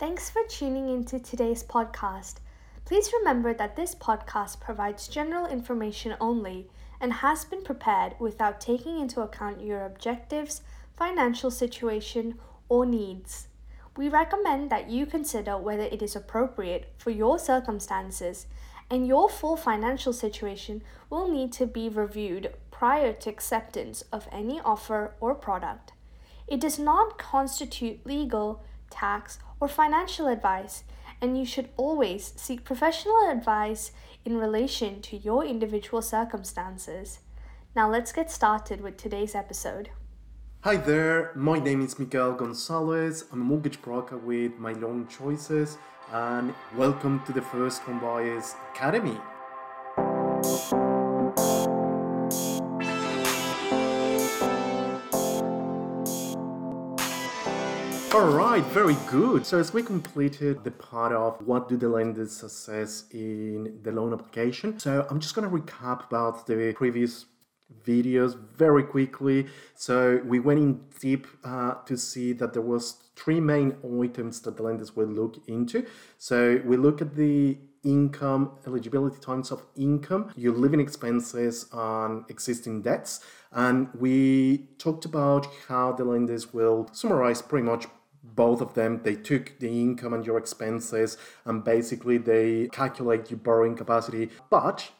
Thanks for tuning into today's podcast. Please remember that this podcast provides general information only and has been prepared without taking into account your objectives, financial situation, or needs. We recommend that you consider whether it is appropriate for your circumstances, and your full financial situation will need to be reviewed prior to acceptance of any offer or product. It does not constitute legal, tax, or financial advice, and you should always seek professional advice in relation to your individual circumstances. Now, let's get started with today's episode. Hi there, my name is Miguel Gonzalez. I'm a mortgage broker with My Loan Choices, and welcome to the First Home Buyers Academy. Alright, very good. So as we completed the part of what do the lenders assess in the loan application, so I'm just going to recap about the previous videos very quickly. So we went in deep uh, to see that there was three main items that the lenders will look into. So we look at the income, eligibility times of income, your living expenses on existing debts. And we talked about how the lenders will summarize pretty much both of them they took the income and your expenses and basically they calculate your borrowing capacity. But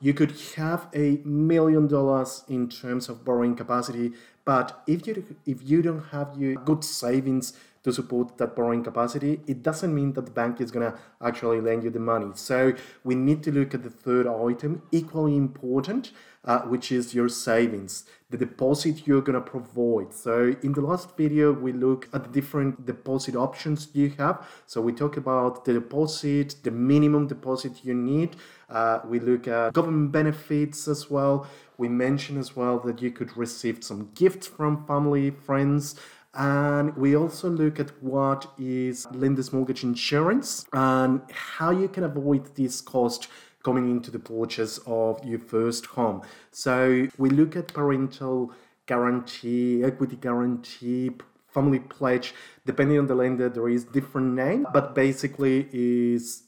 you could have a million dollars in terms of borrowing capacity but if you if you don't have your good savings to support that borrowing capacity, it doesn't mean that the bank is going to actually lend you the money. So we need to look at the third item, equally important, uh, which is your savings, the deposit you're going to provide. So in the last video, we look at the different deposit options you have. So we talk about the deposit, the minimum deposit you need. Uh, we look at government benefits as well. We mention as well that you could receive some gifts from family, friends. And we also look at what is lender's mortgage insurance and how you can avoid this cost coming into the purchase of your first home. So we look at parental guarantee, equity guarantee, family pledge. Depending on the lender, there is different name, but basically is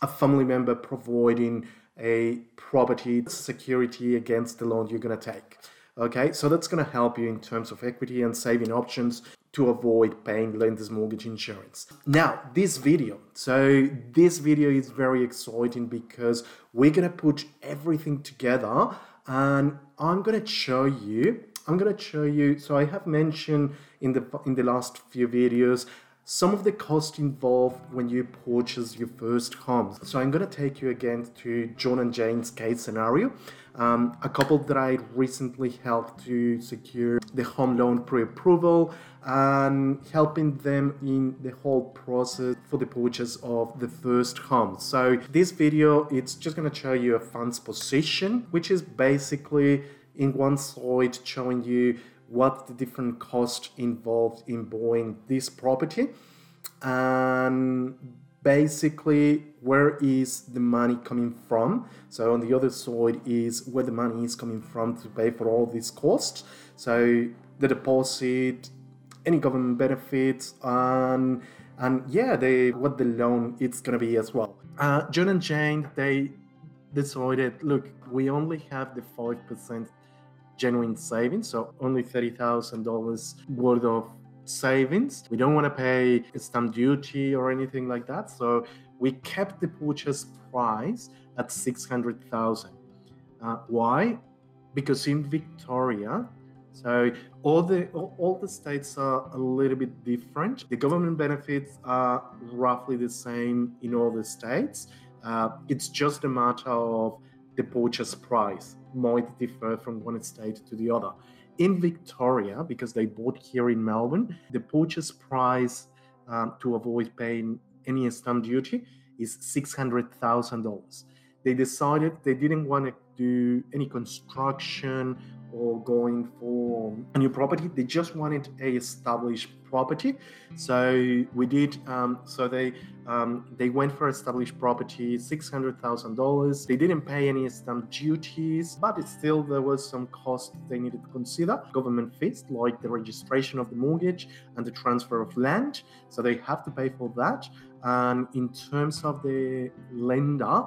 a family member providing a property security against the loan you're going to take. Okay, so that's going to help you in terms of equity and saving options to avoid paying lender's mortgage insurance. Now, this video. So, this video is very exciting because we're going to put everything together and I'm going to show you I'm going to show you so I have mentioned in the in the last few videos some of the cost involved when you purchase your first home. So I'm going to take you again to John and Jane's case scenario. Um, a couple that I recently helped to secure the home loan pre-approval and helping them in the whole process for the purchase of the first home. So this video, it's just going to show you a fund's position, which is basically in one side showing you what the different costs involved in buying this property. And basically where is the money coming from? So on the other side is where the money is coming from to pay for all these costs. So the deposit any government benefits and and yeah they what the loan it's gonna be as well. Uh, john and jane they decided look we only have the 5% genuine savings, so only $30,000 worth of savings. We don't want to pay stamp duty or anything like that, so we kept the purchase price at 600,000. Uh, why? Because in Victoria, so all the all, all the states are a little bit different. The government benefits are roughly the same in all the states. Uh, it's just a matter of the purchase price might differ from one state to the other. In Victoria, because they bought here in Melbourne, the purchase price um, to avoid paying any stamp duty is $600,000. They decided they didn't want to do any construction or going for a new property. They just wanted a established property. So we did. Um, so they um, they went for established property, six hundred thousand dollars. They didn't pay any stamp duties, but it still there was some cost they needed to consider. Government fees like the registration of the mortgage and the transfer of land. So they have to pay for that. And in terms of the lender,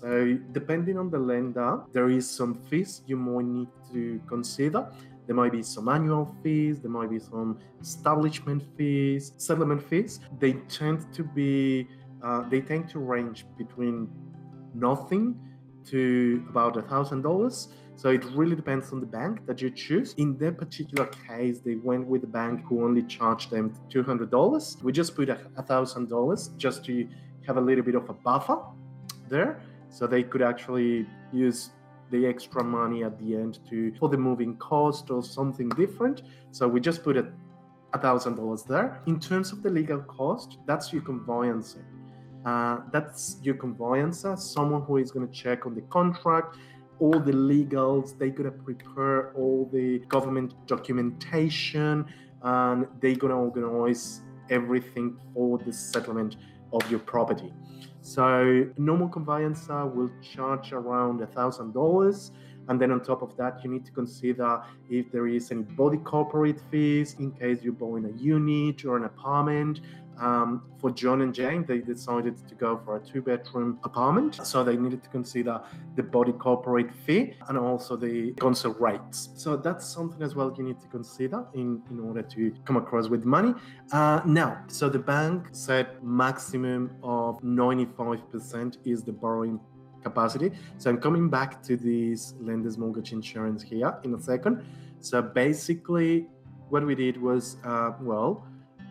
so, depending on the lender, there is some fees you might need to consider. There might be some annual fees, there might be some establishment fees, settlement fees. They tend to be, uh, they tend to range between nothing to about a thousand dollars. So it really depends on the bank that you choose. In their particular case, they went with a bank who only charged them $200. We just put a $1,000 just to have a little bit of a buffer there so they could actually use the extra money at the end to for the moving cost or something different. So we just put a thousand dollars there. In terms of the legal cost, that's your conveyancer. Uh, that's your conveyancer, someone who is going to check on the contract, all the legals. They're going to prepare all the government documentation, and they're going to organize everything for the settlement of your property. So normal conveyancer will charge around a thousand dollars. And then on top of that, you need to consider if there is any body corporate fees in case you're buying a unit or an apartment um, for John and Jane, they decided to go for a two bedroom apartment. So they needed to consider the body corporate fee and also the council rates. So that's something as well you need to consider in, in order to come across with money. Uh, now, so the bank said maximum of 95% is the borrowing capacity. So I'm coming back to this lender's mortgage insurance here in a second. So basically, what we did was, uh, well,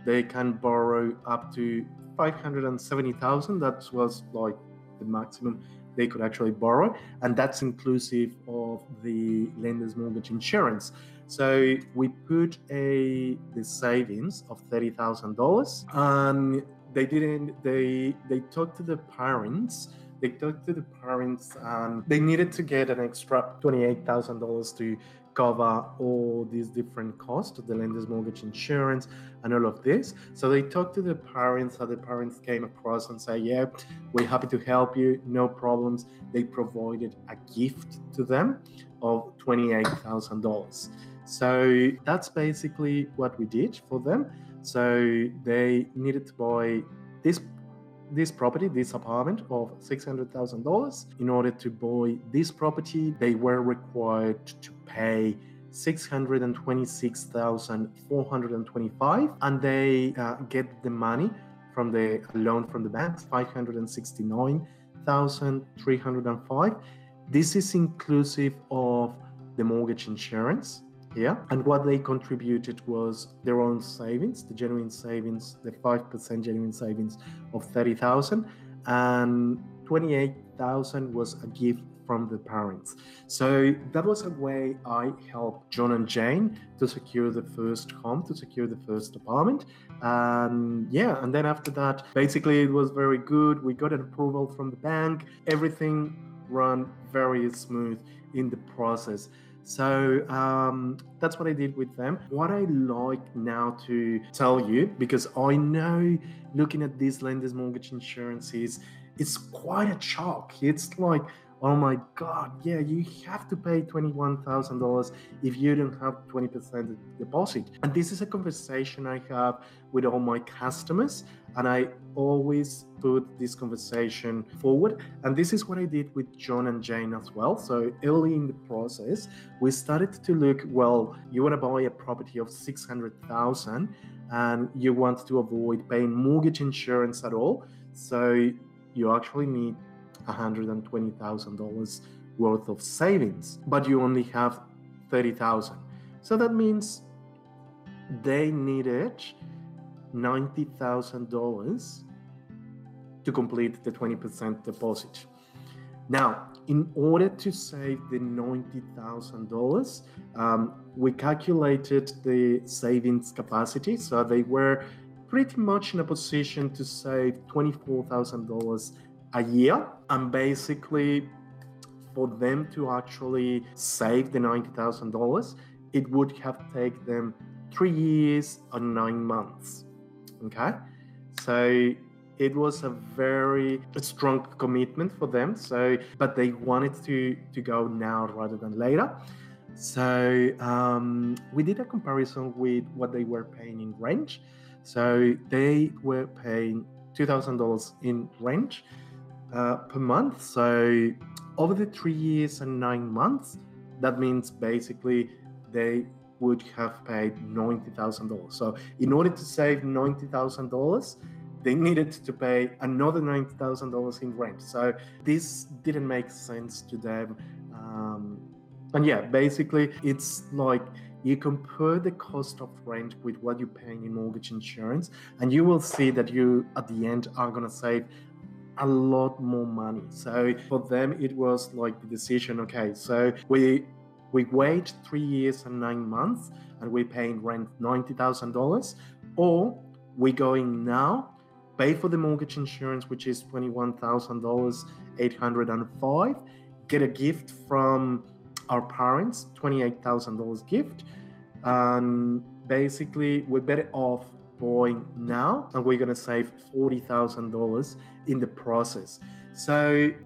they can borrow up to 570,000. That was like the maximum they could actually borrow, and that's inclusive of the lender's mortgage insurance. So we put a the savings of thirty thousand dollars, and they didn't. They they talked to the parents. They talked to the parents, and they needed to get an extra twenty eight thousand dollars to cover all these different costs, the lender's mortgage insurance, and all of this. So they talked to the parents, and the parents came across and said, Yeah, we're happy to help you, no problems. They provided a gift to them of $28,000. So that's basically what we did for them. So they needed to buy this this property, this apartment of $600,000. In order to buy this property, they were required to pay 626,425 and they uh, get the money from the loan from the banks 569,305 this is inclusive of the mortgage insurance yeah? And what they contributed was their own savings the genuine savings the 5% genuine savings of 30,000 and 28,000 was a gift from the parents. So that was a way i helped john and jane to secure the first home to secure the first apartment. And yeah and then after that basically it was very good. We got an approval from the bank. Everything ran very smooth in the process. So um, that's what I did with them. What I like now to tell you, because I know looking at these lenders' mortgage insurances, it's quite a shock. It's like oh my god yeah you have to pay $21000 if you don't have 20% deposit. And this is a conversation i have with all my customers and i always put this conversation forward. And this is what i did with john and jane as well. So early in the process we started to look well you want to buy a property of 600000 and you want to avoid paying mortgage insurance at all. So you actually need $120,000 worth of savings, but you only have 30,000. So that means they needed $90,000 to complete the 20% deposit. Now, in order to save the $90,000, um, we calculated the savings capacity. So they were pretty much in a position to save $24,000 a year and basically for them to actually save the $90,000, it would have taken them three years and nine months. Okay, so it was a very strong commitment for them. So, but they wanted to to go now rather than later. So um, we did a comparison with what they were paying in range. So they were paying two thousand dollars in range uh, per month. So over the three years and nine months, that means basically they would have paid ninety thousand dollars. So in order to save ninety thousand dollars, they needed to pay another ninety thousand dollars in rent. So this didn't make sense to them. Um, and yeah, basically, it's like you compare the cost of rent with what you're paying in mortgage insurance, and you will see that you at the end are gonna save a lot more money. So for them, it was like the decision. Okay, so we we wait three years and nine months, and we're paying rent ninety thousand dollars, or we're going now pay for the mortgage insurance, which is twenty-one thousand dollars, eight hundred and five. Get a gift from our parents, twenty-eight thousand dollars gift, and basically we're better off going now, and we're gonna save forty thousand dollars in the process. So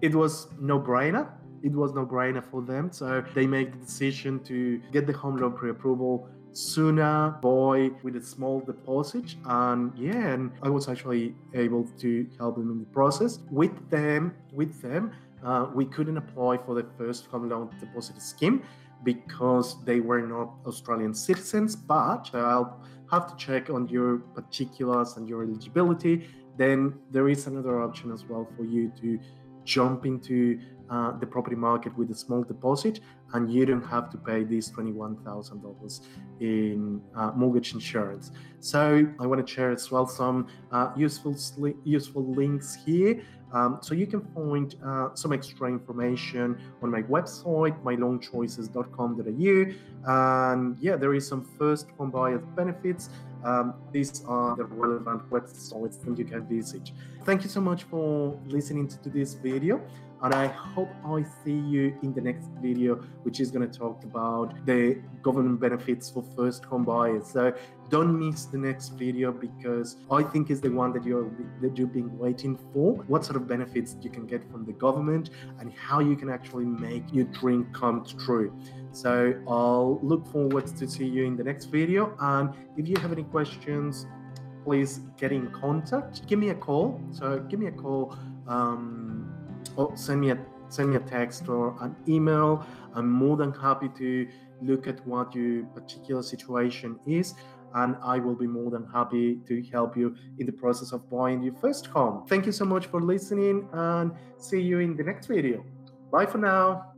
it was no-brainer. It was no-brainer for them. So they make the decision to get the home loan pre-approval sooner boy with a small deposit and yeah and i was actually able to help them in the process with them with them uh, we couldn't apply for the first home loan deposit scheme because they were not australian citizens but i'll have to check on your particulars and your eligibility. Then there is another option as well for you to jump into uh, the property market with a small deposit and you don't have to pay this $21,000 in uh, mortgage insurance. So I want to share as well some uh, useful useful links here. Um, so you can find uh, some extra information on my website, myloanchoices.com.au. And yeah, there is some first home buyer benefits. Um, these are the relevant websites that you can visit. Thank you so much for listening to this video and I hope I see you in the next video, which is going to talk about the government benefits for first home buyers. So don't miss the next video because I think is the one that you're that you've been waiting for. What sort of benefits you can get from the government and how you can actually make your dream come true. So I'll look forward to see you in the next video. And if you have any questions, please get in contact. Give me a call. So give me a call. Um, send me a send me a text or an email. I'm more than happy to look at what your particular situation is, and I will be more than happy to help you in the process of buying your first home. Thank you so much for listening, and see you in the next video. Bye for now.